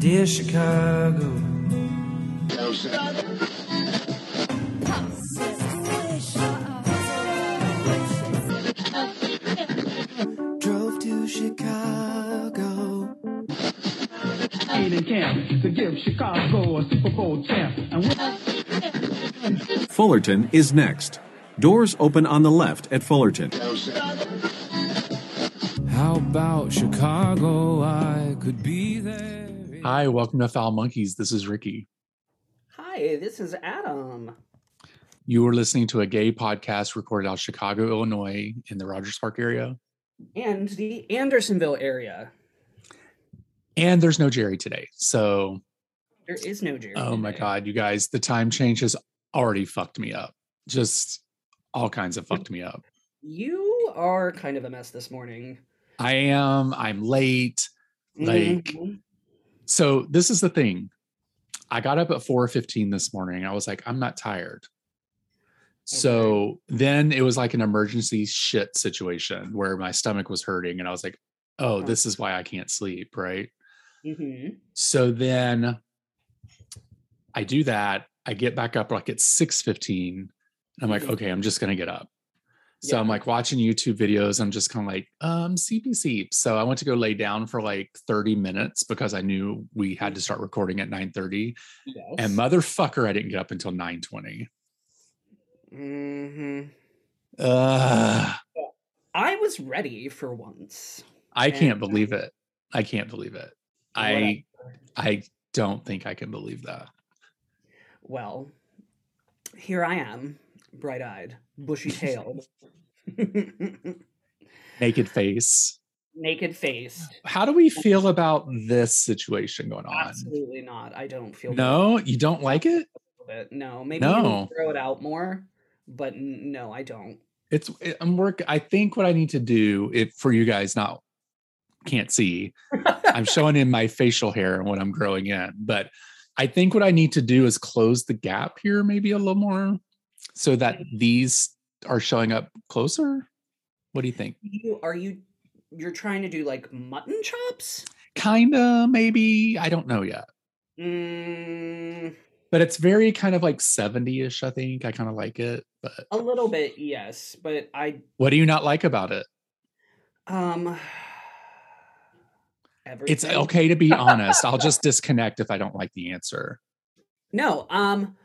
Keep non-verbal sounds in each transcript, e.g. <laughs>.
Dear Chicago. Drove to Chicago. camp to give Chicago a Super Bowl champ. Fullerton is next. Doors open on the left at Fullerton. How about Chicago? I could be there. Hi, welcome to Foul Monkeys. This is Ricky. Hi, this is Adam. You are listening to a gay podcast recorded out of Chicago, Illinois, in the Rogers Park area. And the Andersonville area. And there's no Jerry today. So, There is no Jerry. oh my today. God, you guys, the time change has already fucked me up. Just all kinds of fucked me up. You are kind of a mess this morning. I am, I'm late. Like, Mhm. so this is the thing. I got up at 4:15 this morning. I was like, I'm not tired. So then it was like an emergency shit situation where my stomach was hurting and I was like, oh, this is why I can't sleep, right? Mhm. So then I do that. I get back up like at 6:15. I'm like, Mhm. okay, I'm just gonna get up. So I'm like watching YouTube videos. I'm just kind of like, um, CPC. So I went to go lay down for like 30 minutes because I knew we had to start recording at 9:30. Yes. And motherfucker, I didn't get up until 9:20. Mhm. Ugh, I was ready for once. I can't believe it. I can't believe it. I I don't think I can believe that. Well, here I am, bright eyed, bushy tailed, <laughs> Naked face. naked face. How do we feel about this situation going on? Absolutely not. I don't feel No, you don't like it? it. No, maybe No. throw it out more, but no, I don't. It's I'm work. I think what I need to do if for you guys not can't see, <laughs> I'm showing in my facial hair and what I'm growing in, but I think what I need to do is close the gap here maybe a little more so that these are showing up closer. What do you think? You are you you're trying to do like mutton chops? Kinda, maybe. I don't know yet. Mm, But it's very kind of like 70-ish, I think. I kind of like it. But a little bit, yes, but I what do you not like about it? um everything. It's okay to be <laughs> honest. I'll just disconnect if I don't like the answer. No, um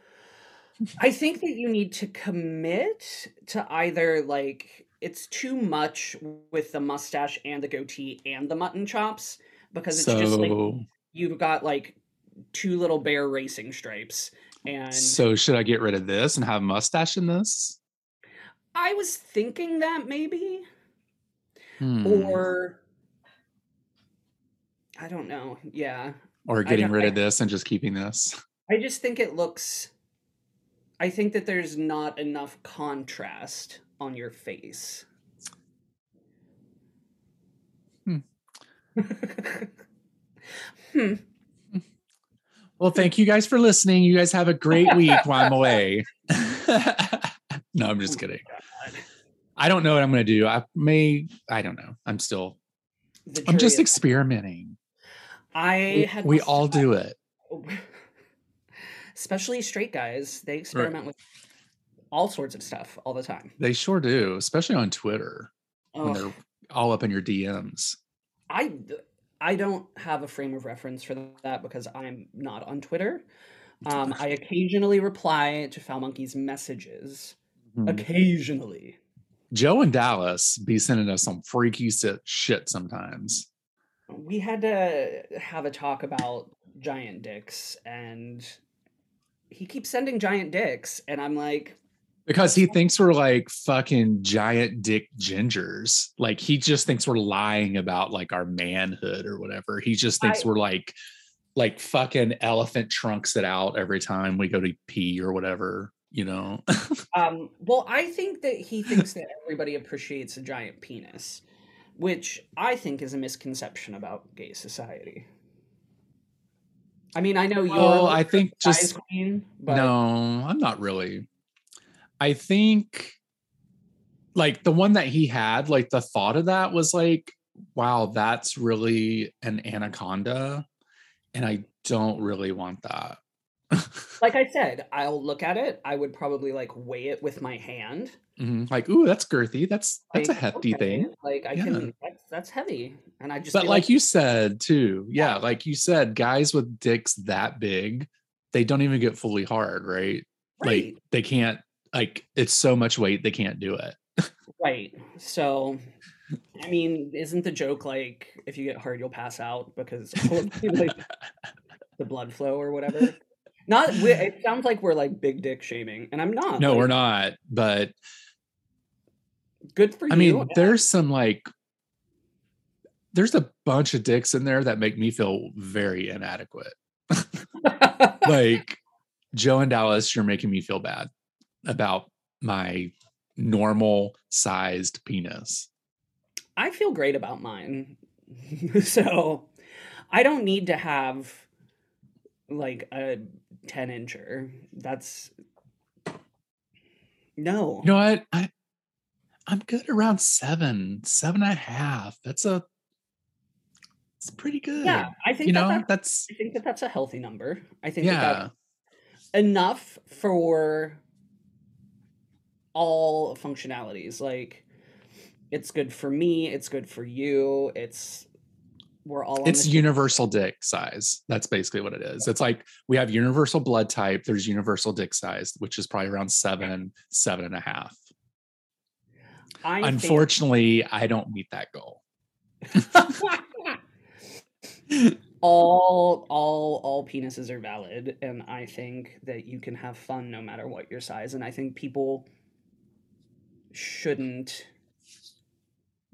I think that you need to commit to either like it's too much with the mustache and the goatee and the mutton chops because it's just like you've got like two little bear racing stripes and So should I get rid of this and have mustache in this? I was thinking that maybe Hmm. or I don't know. Yeah. Or getting rid I- of this and just keeping this? I just think it looks I think that there's not enough contrast on your face. Hmm. <laughs> hmm. Well, thank you guys for listening. You guys have a great <laughs> week while I'm away. <laughs> no, I'm just kidding. I don't know what I'm going to do. I may, I don't know. I'm still, I'm just experimenting. I We, we all do it. Especially straight guys, they experiment with all sorts of stuff all the time. They sure do, especially on Twitter when they're all up in your DMs. I I don't have a frame of reference for that because I'm not on Twitter. Um, I occasionally reply to Foul Monkey's messages. Mhm. Occasionally. Joe and Dallas be sending us some freaky shit sometimes. We had to have a talk about giant dicks, and he keeps sending giant dicks, and I'm like, Because he thinks we're like fucking giant dick gingers. Like he just thinks we're lying about like our manhood or whatever. He just thinks I- we're like like fucking elephant trunks it out every time we go to pee or whatever, you know. <laughs> Um, well, I think that he thinks that everybody appreciates a giant penis, which I think is a misconception about gay society. I mean, I know you're well, like I think just queen, but no, I'm not really. I think like the one that he had, like the thought of that was like wow, that's really an anaconda. And I don't really want that. <laughs> Like I said, I'll look at it. I would probably like weigh it with my hand. Mhm. Like, ooh, that's girthy. That's that's a hefty okay, thing. Like I Yeah. can that's that's heavy. And I just But be like you said too, yeah, like you said, guys with dicks that big, they don't even get fully hard, right? right, Like they can't like it's so much weight they can't do it. right. So I mean, isn't the joke like if you get hard you'll pass out because all of the, like, the blood flow or whatever? Not <sighs> it sounds like we're like big dick shaming, and I'm not. No, like, we're not. But Good for I you. I mean, there's some like there's a bunch of dicks in there that make me feel very inadequate. <laughs> like Joe and Dallas, you're making me feel bad about my normal sized penis. I feel great about mine. <laughs> so I don't need to have like a 10 incher. That's no. You know what? I I'm good around seven, seven and a half. That's a it's pretty good. yeah, I think You that know, that's, that's I think that that's a healthy number. I think that yeah. that's enough for all functionalities. Like it's good for me, it's good for you, it's we're all on It's universal dick size. That's basically what it is. It's like we have universal blood type, there's universal dick size, which is probably around seven, seven and a half. I think- Unfortunately, I don't meet that goal. <laughs> all all all penises are valid and i think that you can have fun no matter what your size and i think people shouldn't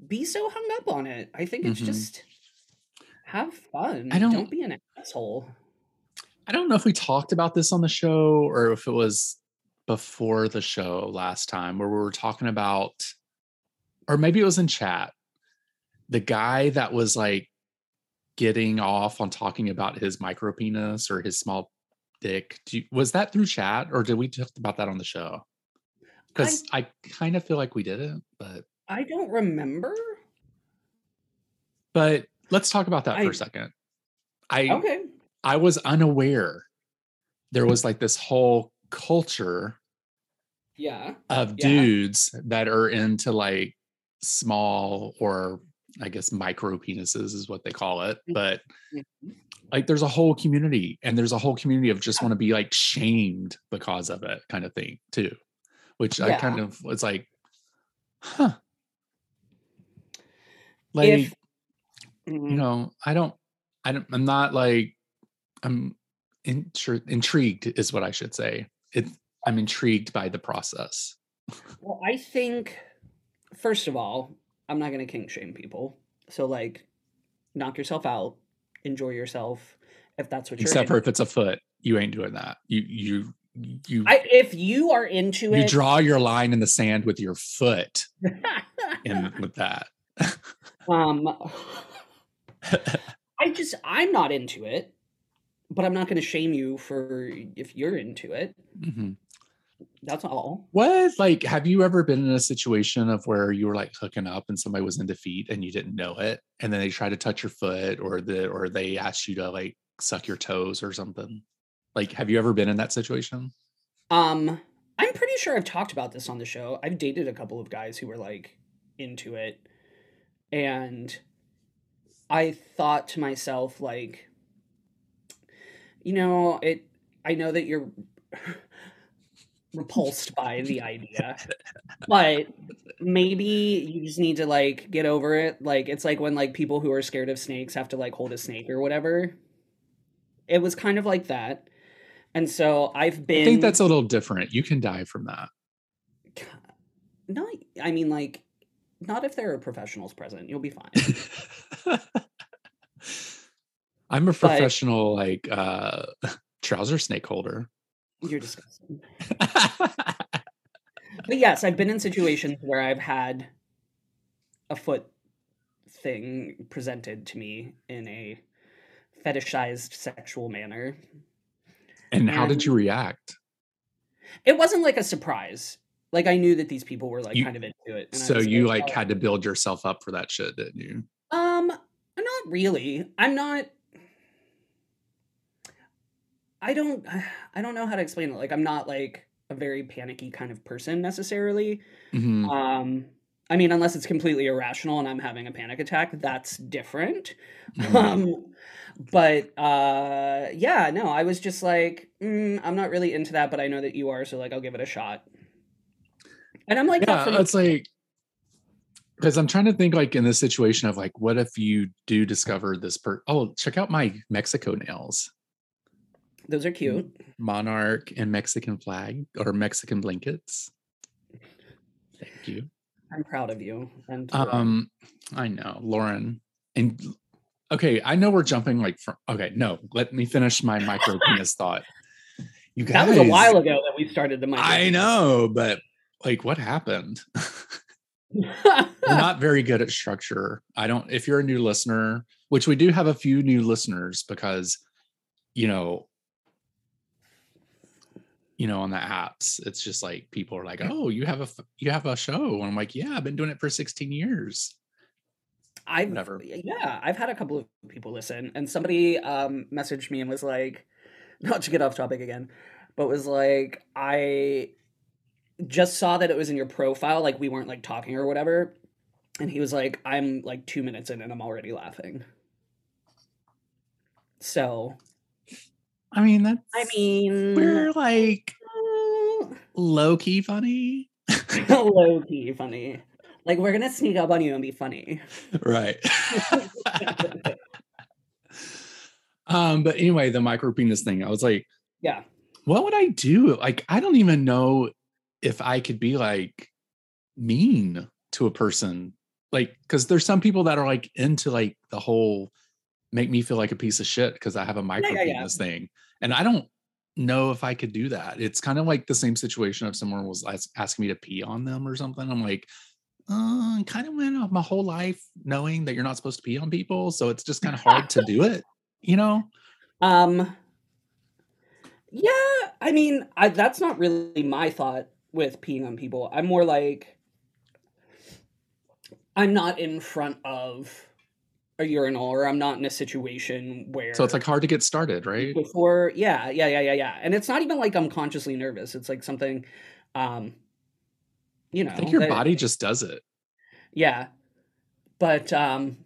be so hung up on it i think it's Mhm. just have fun I don't- don't be an asshole I don't know if we talked about this on the show or if it was before the show last time where we were talking about, or maybe it was in chat. The guy that was like getting off on talking about his micro penis or his small dick. Do you, was that through chat or did we talk about that on the show? Because I, kind of feel like we did it, but i don't remember but let's talk about that for a second. I okay I was unaware there was like this whole culture yeah of Yeah. dudes that are into like small or I guess micro penises is what they call it. But Mhm. like there's a whole community and there's a whole community of just want to be like shamed because of it kind of thing too. Which I kind of was like, huh. Like, if you Mhm. know, I don't, I don't, I'm not like, I'm intri- intrigued is what I should say. It, I'm intrigued by the process. Well, I think first of all, I'm not gonna kink shame people. So like, knock yourself out, enjoy yourself, if that's what you're. Except for into. if it's a foot, you ain't doing that. You, you, you, I, if you are into you it, you draw your line in the sand with your foot <laughs> in with that. <laughs> um, <laughs> I just I'm not into it, but I'm not gonna shame you for if you're into it. Mhm. That's all. What like have you ever been in a situation of where you were like hooking up and somebody was into feet and you didn't know it and then they tried to touch your foot or the or they asked you to like suck your toes or something? Like have you ever been in that situation? Um, I'm pretty sure I've talked about this on the show. I've dated a couple of guys who were like into it, and I thought to myself, like, you know, it. I know that you're <laughs> repulsed by the idea, but maybe you just need to like get over it. Like, it's like when like people who are scared of snakes have to like hold a snake or whatever. It was kind of like that. And so I've been I think that's a little different. You can die from that. not I mean like not if there are professionals present. You'll be fine. <laughs> I'm a But- professional like uh <laughs> trouser snake holder. You're disgusting. <laughs> But yes, I've been in situations where I've had a foot thing presented to me in a fetishized sexual manner. and how did you react? It wasn't like a surprise. Like I knew that these people were like You- kind of into it. So you like, "Oh." had to build yourself up for that shit, didn't you? Um, not really. I'm not. I don't. <sighs> I don't know how to explain it. Like, I'm not like a very panicky kind of person necessarily. Mhm. Um, I mean, unless it's completely irrational and I'm having a panic attack, that's different. <laughs> Mhm. Um, but uh, yeah, no, I was just like, mm, I'm not really into that, but I know that you are, so like, I'll give it a shot. And I'm like, yeah, it's like because I'm trying to think like in this situation of like, what if you do discover this per? Oh, check out my Mexico nails, those are cute. monarch and Mexican flag or Mexican blankets. Thank you. I'm proud of you. And Um, I know, Lauren. And okay, I know we're jumping like from okay, no, let me finish my micro penis <laughs> thought. You that was a while ago that we started the mic. I know, but like what happened? <laughs> we're <laughs> not very good at structure. I don't if you're a new listener, which we do have a few new listeners because you know you know on the apps it's just like people are like oh you have a you have a show and i'm like yeah i've been doing it for 16 years I've never, yeah, I've had a couple of people listen, and somebody um messaged me and was like, not to get off topic again, but was like, I just saw that it was in your profile, like we weren't like talking or whatever, and he was like, I'm like two minutes in and I'm already laughing. So i mean that's I mean, we're like low-key funny <laughs> <laughs> low key funny. Like we're gonna sneak up on you and be funny. right <laughs> um but anyway the micro penis thing i was like Yeah. what would I do? Like, I don't even know if I could be like mean to a person. Like, because there's some people that are like into like the whole make me feel like a piece of shit because I have a micro yeah, yeah. penis thing. And I don't know if I could do that. It's kind of like the same situation if someone was asking me to pee on them or something. I'm like, uh, kind of went off my whole life knowing that you're not supposed to pee on people. So it's just kind of hard to do it, you know? Um Yeah, I mean, I that's not really my thought with peeing on people. I'm more like I'm not in front of a urinal or I'm not in a situation where So it's like hard to get started, right? before yeah, yeah, yeah, yeah, yeah. And it's not even like I'm consciously nervous. It's like something um you know I think your that- body just does it. yeah. But um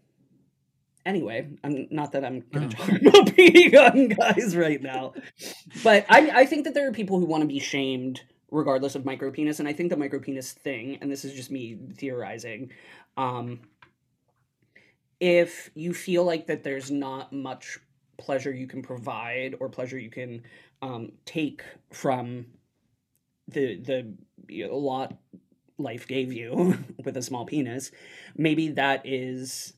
anyway, I'm not that I'm gonna Oh. talk <laughs> about peeing on guys right now. But I I think that there are people who want to be shamed regardless of micropenis, and I think the micropenis thing, and this is just me theorizing, um if you feel like that there's not much pleasure you can provide or pleasure you can um, take from the the you know, lot life gave you <laughs> with a small penis maybe that is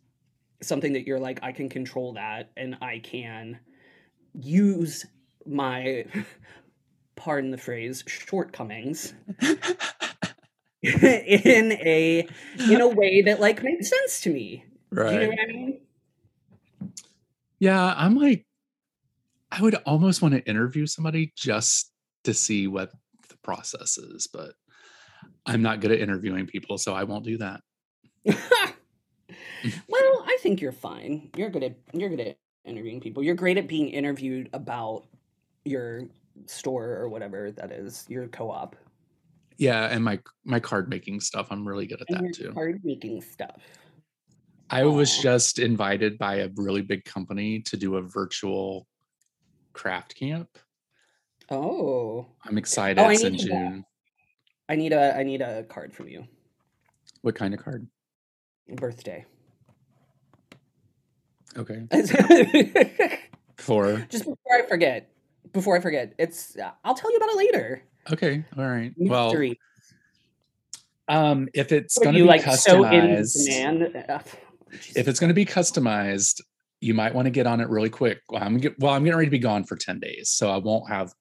something that you're like i can control that and i can use my pardon the phrase shortcomings <laughs> <laughs> in a in a way that like makes sense to me do you know what i mean Yeah, I'm like, I would almost want to interview somebody just to see what the process is, but I'm not good at interviewing people, so I won't do that. <laughs> well, I think you're fine. You're good at you're good at interviewing people. You're great at being interviewed about your store or whatever that is, your co-op. Yeah, and my my card making stuff, I'm really good at And that too. card making stuff. I was just invited by a really big company to do a virtual craft camp. Oh. I'm excited. Oh, I it's in. June. I need a I need a card from you. What kind of card? Birthday. Okay. <laughs> For just before I forget. Before I forget. It's I'll tell you about it later. okay. All right. Well, um, if it's are gonna you be like so in customized, demand? Ugh, if it's going to be customized, you might want to get on it really quick. Well, I'm get, well, I'm getting ready to be gone for 10 days, so I won't have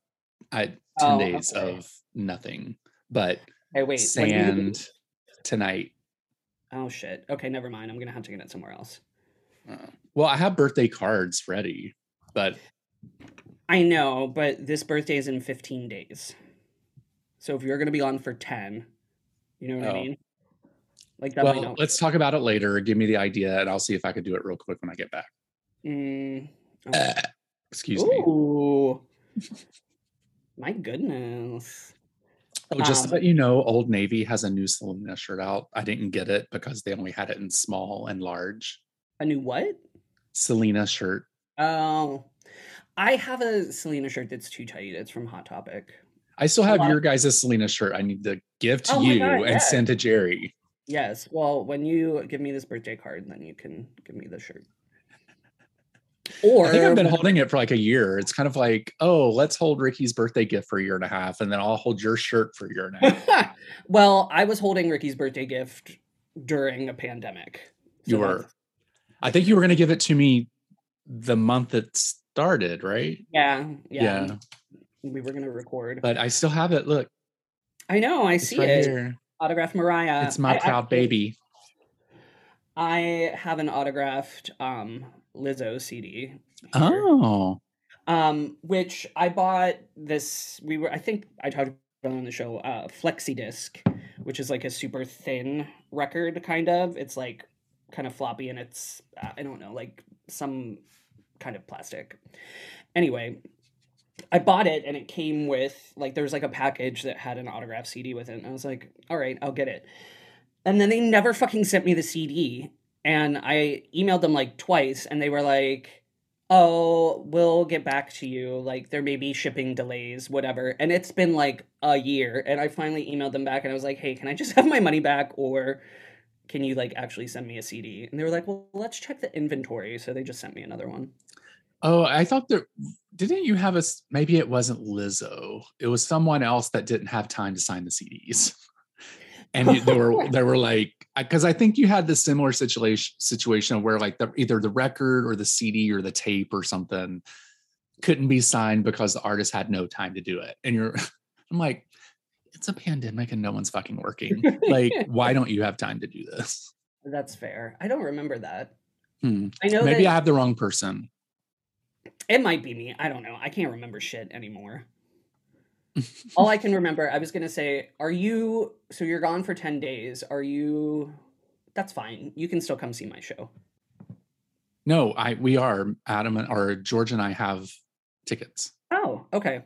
I 10 Oh, days okay. of nothing. But Hey, wait. when sand tonight. Oh shit. Okay, never mind. I'm gonna have to get it somewhere else. uh, well, I have birthday cards ready, but I know, but this birthday is in 15 days. So if you're gonna be on for 10, you know what I Oh. mean? Like that might Well, let's talk about it later. Give me the idea, and I'll see if I could do it real quick when I get back. Mm, Uh, excuse me. My goodness. Oh, just um, to let you know, Old Navy has a new Selena shirt out. I didn't get it because they only had it in small and large. A new what? Selena shirt. Oh, I have a Selena shirt that's too tight. It's from Hot Topic. I still have your guys' Selena shirt. I need to give to Oh you God, and yeah. send to Jerry. Yes. Well, when you give me this birthday card, then you can give me the shirt. Or I think I've been holding it for like a year. It's kind of like, oh, let's hold Ricky's birthday gift for a year and a half, and then I'll hold your shirt for a year and a half. <laughs> well, I was holding Ricky's birthday gift during a pandemic. You were. I think you were going to give it to me the month it started, right? Yeah, yeah. We were gonna record. But I still have it. Look, I know. I it's see right it. here. Autograph Mariah. It's my I proud actually- baby. I have an autographed um Lizzo CD. here. Oh, um which i bought this we were i think i talked about on the show uh flexi disc which is like a super thin record kind of it's like kind of floppy and it's uh, i don't know like some kind of plastic anyway i bought it and it came with like there was like a package that had an autograph cd with it and i was like all right i'll get it and then they never fucking sent me the cd and i emailed them like twice and they were like oh, we'll get back to you. Like there may be shipping delays, whatever. And it's been like a year. And I finally emailed them back and I was like, hey, can I just <laughs> have my money back or can you like actually send me a CD? And they were like, well, let's check the inventory. So they just sent me another one. oh! I thought that didn't you have a Maybe it wasn't Lizzo. It was someone else that didn't have time to sign the CDs. <laughs> And they were they were like because I think you had the similar situation situation where like the, either the record or the CD or the tape or something couldn't be signed because the artist had no time to do it. And you're <laughs> I'm like, it's a pandemic and no one's fucking working. <laughs> Like, why don't you have time to do this? That's fair. I don't remember that. Hmm. I know Maybe that I have the wrong person. it might be me. I don't know. I can't remember shit anymore. <laughs> All I can remember, I was gonna say, are you so you're gone for 10 days? Are you that's fine. You can still come see my show. No, I we are Adam and or George and I have tickets. Oh, okay.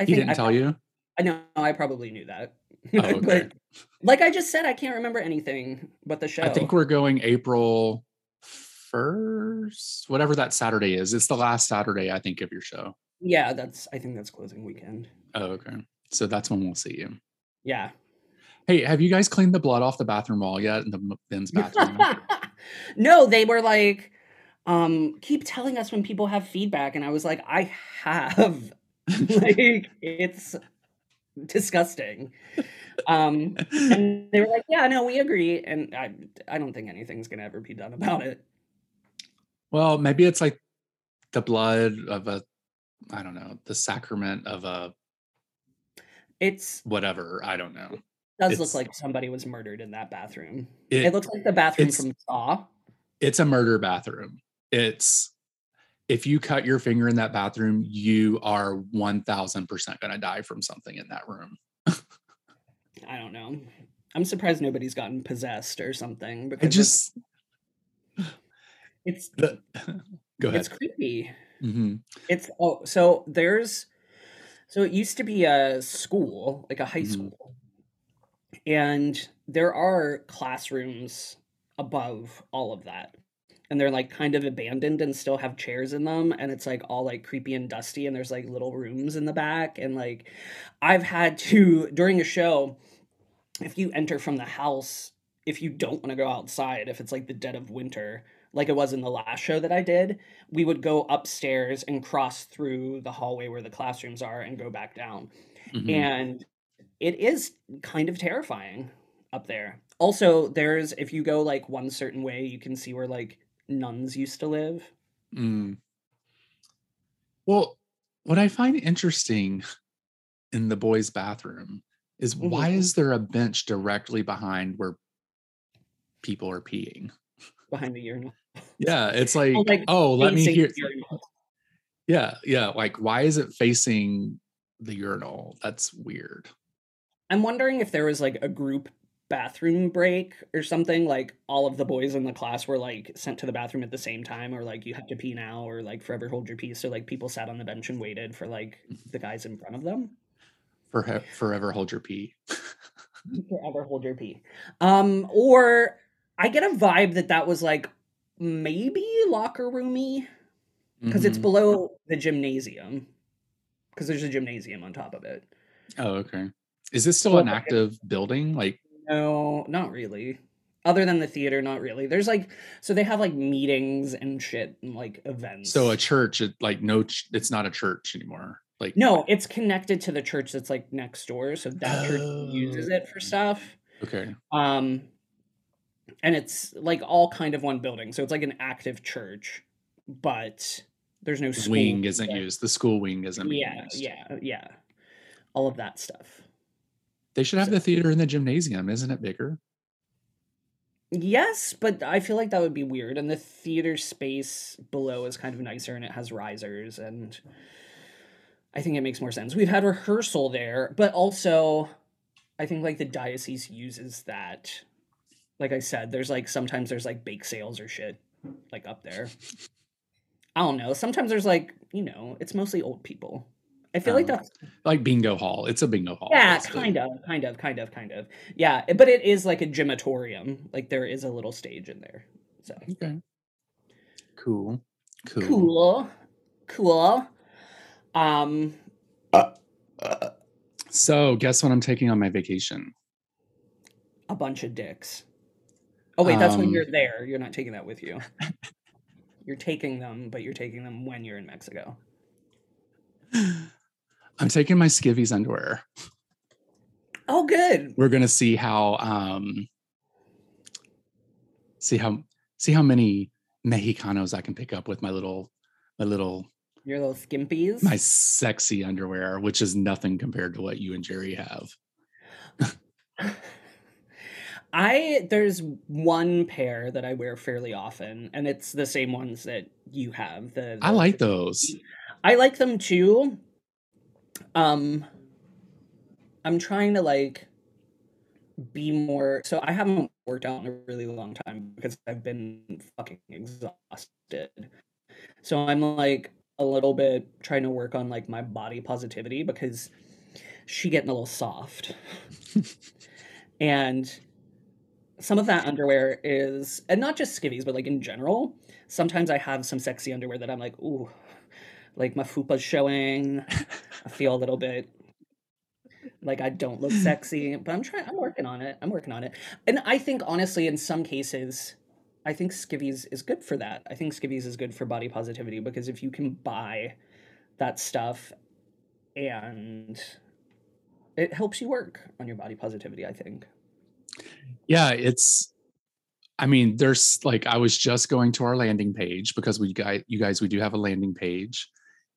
I He didn't I tell you? I know I probably knew that. <laughs> Oh, okay. but like I just said, I can't remember anything but the show. I think we're going April first, whatever that Saturday is. It's the last Saturday, I think, of your show. yeah, that's I think that's closing weekend. Oh, okay. So that's when we'll see you. Yeah. Hey, have you guys cleaned the blood off the bathroom wall yet in the men's <laughs> bathroom? no, they were like, um, keep telling us when people have feedback, and I was like, I have. <laughs> like it's <laughs> disgusting. Um, and they were like, yeah, no, we agree, and I I don't think anything's gonna ever be done about it. well, maybe it's like the blood of a, I don't know, the sacrament of a It's whatever. I don't know. does It's- look like somebody was murdered in that bathroom. It, It looks like the bathroom from Saw. it's a murder bathroom. It's if you cut your finger in that bathroom, you are 1000% going to die from something in that room. I don't know. I'm surprised nobody's gotten possessed or something because it's- just, <sighs> it's the, <laughs> go ahead. it's creepy. Mhm. It's oh, so there's so it used to be a school, like a high Mhm. school, and there are classrooms above all of that. And they're like kind of abandoned and still have chairs in them. And it's like all like creepy and dusty. And there's like little rooms in the back. And like I've had to, during a show, if you enter from the house, if you don't want to go outside, if it's like the dead of winter, like it was in the last show that I did, we would go upstairs and cross through the hallway where the classrooms are and go back down. Mhm. And it is kind of terrifying up there. Also, there's if you go like one certain way, you can see where like nuns used to live. Mm. Well, what I find interesting in the boys' bathroom is why Mhm. is there a bench directly behind where people are peeing? behind the urinal. Yeah, <laughs> it's like, like, oh, let me hear. Yeah, yeah. Like, why is it facing the urinal? That's weird. I'm wondering if there was like a group bathroom break or something, like all of the boys in the class were like sent to the bathroom at the same time, or like you have to pee now, or like forever hold your peace. So like people sat on the bench and waited for like the guys in front of them. For forever hold your pee. <laughs> forever hold your pee. Um, or I get a vibe that that was like maybe locker roomy because it's Mhm. below the gymnasium because there's a gymnasium on top of it. Oh, okay. Is this still So, an active building? Like, No, not really. Other than the theater, not really. There's like so they have like meetings and shit and like events. so a church, it, like no, ch- it's not a church anymore. Like, no, it's connected to the church that's like next door, so that church uses Oh. it for stuff. okay, Um and it's like all kind of one building. So it's like an active church, but there's no school wing isn't used. The school wing isn't Yeah, used. yeah, yeah. All of that stuff. They should have the theater in the gymnasium. Isn't it bigger? Yes, but I feel like that would be weird. And the theater space below is kind of nicer and it has risers and I think it makes more sense. We've had rehearsal there, but also I think like the diocese uses that. Like I said, there's like sometimes there's like bake sales or shit like up there. I don't know. Sometimes there's like, you know, it's mostly old people. I feel like Oh. that's Like bingo hall. It's a bingo hall. yeah, basically. kind of, kind of, kind of, kind of. Yeah, but it is like a gymatorium. Like there is a little stage in there. So Okay. Cool. Cool. cool, cool. Um, So, guess what I'm taking on my vacation? a bunch of dicks. Oh wait, that's when Um, you're there. You're not taking that with you. you're taking them, but you're taking them when you're in Mexico. <laughs> I'm taking my skivvies underwear. Oh, good. We're gonna see how um see how see how many Mexicanos I can pick up with my little my little Your little skimpies. my sexy underwear, which is nothing compared to what you and Jerry have. <laughs> I there's one pair that I wear fairly often, and it's the same ones that you have. The, I like those. I like them too. Um I'm trying to like be more so I haven't worked out in a really long time because I've been fucking exhausted. So I'm like a little bit trying to work on like my body positivity because she getting a little soft. <laughs> and some of that underwear is and not just skivvies, but like in general, sometimes I have some sexy underwear that I'm like, ooh, like my fupa's showing. <laughs> I feel a little bit like I don't look sexy, but I'm trying. I'm working on it. I'm working on it, and I think honestly, in some cases, I think skivvies is good for that. I think skivvies is good for body positivity because if you can buy that stuff, and it helps you work on your body positivity. I think. Yeah, it's I mean, there's like I was just going to our landing page because we guys you guys we do have a landing page.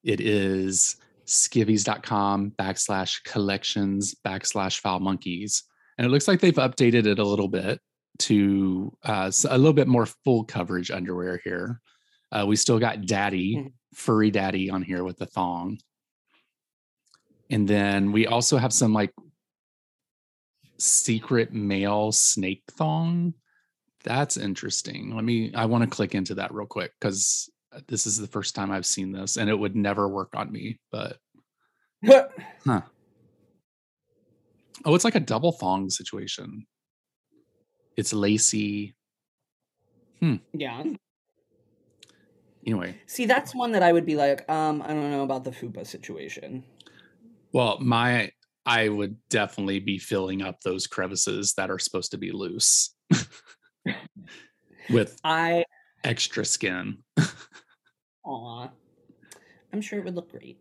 It is skivvies.com backslash collections backslash foul monkeys. And it looks like they've updated it a little bit to uh, a little bit more full coverage underwear here. Uh, we still got daddy, Mhm. furry daddy on here with the thong. And then we also have some like secret male snake thong. That's interesting. Let me, I want to click into that real quick because this is the first time I've seen this and it would never work on me. But, <laughs> huh. Oh, it's like a double thong situation. It's lacy. Hmm. yeah. Anyway, See, that's one that I would be like, um, I don't know about the fupa situation. well, my, I would definitely be filling up those crevices that are supposed to be loose <laughs> with I, extra skin. <laughs> aw, I'm sure it would look great.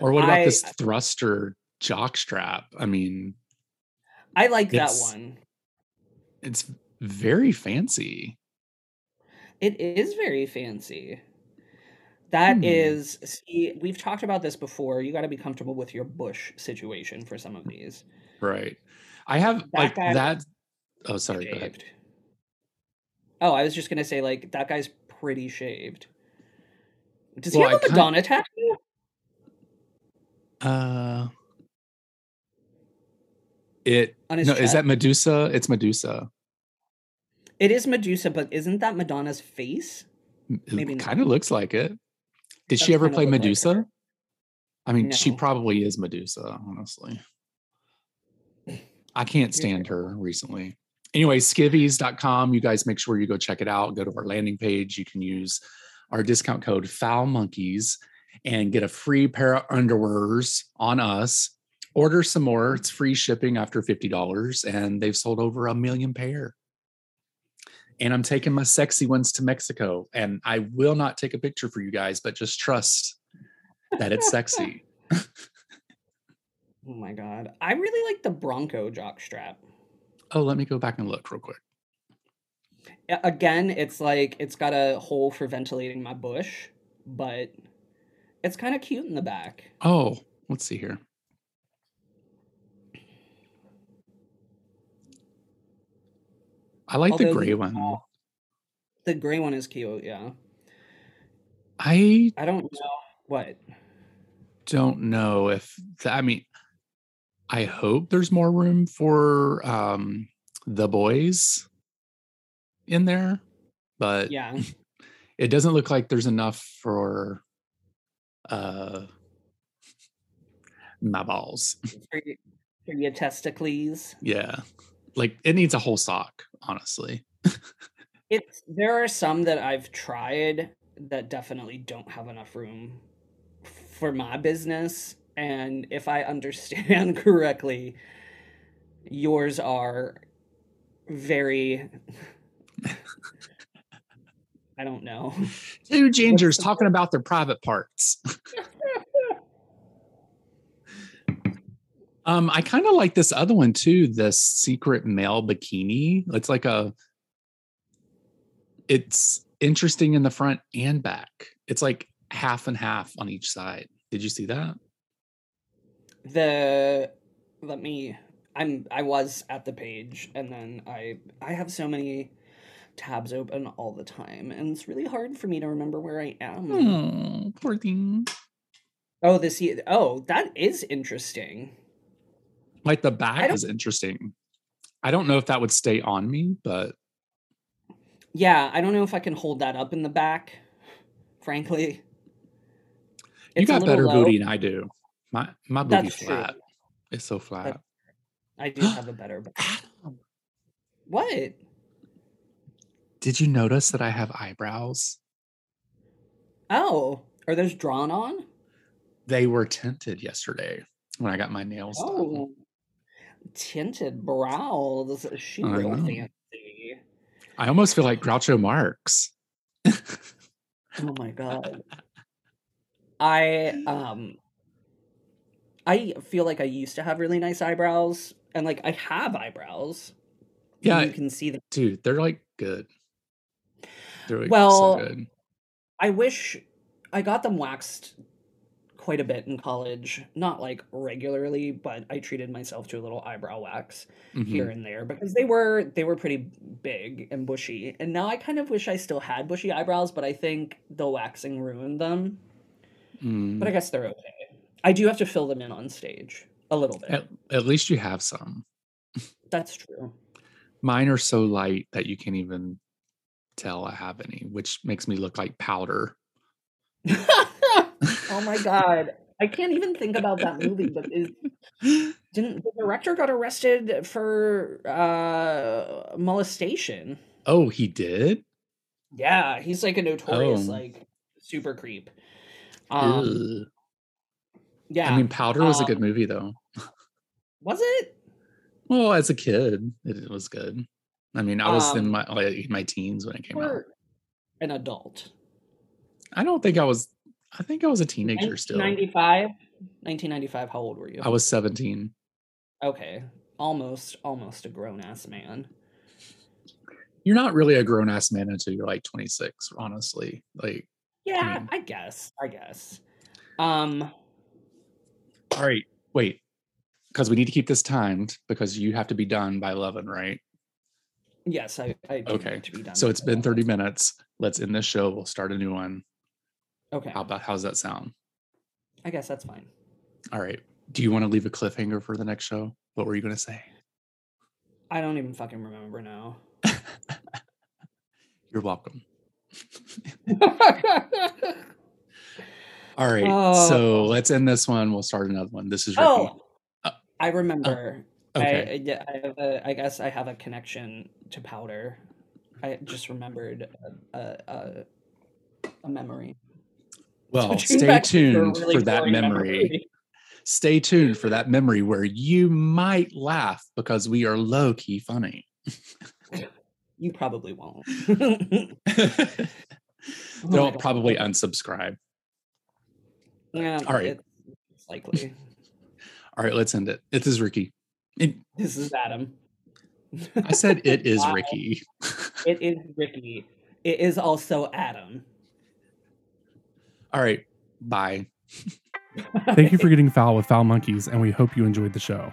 Or what about I- this thruster jock strap? I mean, I like that one. it's very fancy. It is very fancy. That Hmm. is, see, we've talked about this before. You got to be comfortable with your bush situation for some of these. Right. I have That like that. Oh, sorry. Go ahead. Oh, I was just gonna say, like that guy's pretty shaved. Does he have I a Madonna tattoo? Uh, It no, is that Medusa? It's Medusa. It is Medusa, but isn't that Madonna's face? Maybe It not. kind of looks like it. Did she ever play look like Medusa? I mean, she probably is Medusa, honestly. <laughs> I can't stand her recently. Anyway, skivvies.com. You guys make sure you go check it out. Go to our landing page. You can use our discount code Foul Monkeys and get a free pair of underwears on us. Order some more. It's free shipping after $50, and they've sold over a million pair. And I'm taking my sexy ones to Mexico, and I will not take a picture for you guys, but just trust that it's sexy. <laughs> Oh my god. I really like the Bronco jock strap. Oh, let me go back and look real quick. Again, it's like it's got a hole for ventilating my bush, but it's kind of cute in the back. Oh, let's see here. I like the gray the- one. The gray one is cute, yeah. I I don't know what. don't know if I mean I hope there's more room for um the boys in there, but Yeah. <laughs> it doesn't look like there's enough for uh my balls. For, y- for your testicles. Yeah. Like it needs a whole sock, honestly. It's there are some that I've tried that definitely don't have enough room for my business. And if I understand <laughs> correctly, yours are very I don't know. Two <laughs> gingers talking about their private parts. <laughs> um, I kind of like this other one too, the secret male bikini. It's like a it's interesting in the front and back. It's like half and half on each side. Did you see that? The let me i'm i was at the page and then i i have so many tabs open all the time and it's really hard for me to remember where i am Oh, poor thing. oh this oh that is interesting Like the back is interesting. I don't know if that would stay on me, but yeah i don't know if i can hold that up in the back frankly you It's a got better low. booty than I do. My my booty's That's true. flat. It's so flat. i do <gasps> have a better Adam, what Did you notice that I have eyebrows? oh are those drawn on They were tinted yesterday when I got my nails done. oh tinted brows she I real know. fancy I almost feel like Groucho Marx. <laughs> Oh my god. I um I feel like I used to have really nice eyebrows and like I have eyebrows. Yeah, you can see them. dude, they're like good. They're like Well, so good. I wish I got them waxed quite a bit in college, not like regularly, but I treated myself to a little eyebrow wax Mhm. here and there because they were they were pretty big and bushy. And now I kind of wish I still had bushy eyebrows, but I think the waxing ruined them. Mm. But I guess they're okay. I do have to fill them in on stage a little bit. at, at least you have some. That's true. Mine are so light that you can't even tell I have any, which makes me look like powder. <laughs> oh my god. I can't even think about that movie, but is, <laughs> didn't the director got arrested for uh molestation? Oh, he did? Yeah, he's like a notorious Oh. like super creep. Um. Yeah. I mean, Powder was a good um, movie though. was it? Well, as a kid, it, was good. I mean, I was in Um, my like, my teens when it came out. An adult? I don't think I was. I think I was a teenager still. 1995? 1995, how old were you? I was 17. Okay. Almost almost a grown ass man. You're not really a grown ass man until you're like 26, honestly. Like, Yeah, mean- I guess. I guess. Um all right, wait, because we need to keep this timed because you have to be done by 11, right? yes, I, I do Okay, need to be done. So it's been that. 30 minutes. Let's end this show. We'll start a new one. Okay. How about how's that sound? I guess that's fine. All right. Do you want to leave a cliffhanger for the next show? What were you going to say? I don't even fucking remember now. <laughs> You're welcome. <laughs> <laughs> All right. So Oh. let's end this one. We'll start another one. This is Ricky. oh, Uh, I remember. okay. I, yeah, I, have a, I guess I have a connection to powder. I just remembered a, a, a, memory. <laughs> well, stay back to your tuned really for that boring memory. Stay tuned for that memory where you might laugh because we are low key funny. You probably won't. <laughs> <laughs> Oh Don't God. probably unsubscribe. Yeah, All right. It's likely. <laughs> All right, let's end it. It is Ricky. It, This is Adam. I said it is <laughs> Wow. Ricky. It <laughs> is Ricky. It is also Adam. All right, bye. Thank you for getting foul with Foul Monkeys, and we hope you enjoyed the show.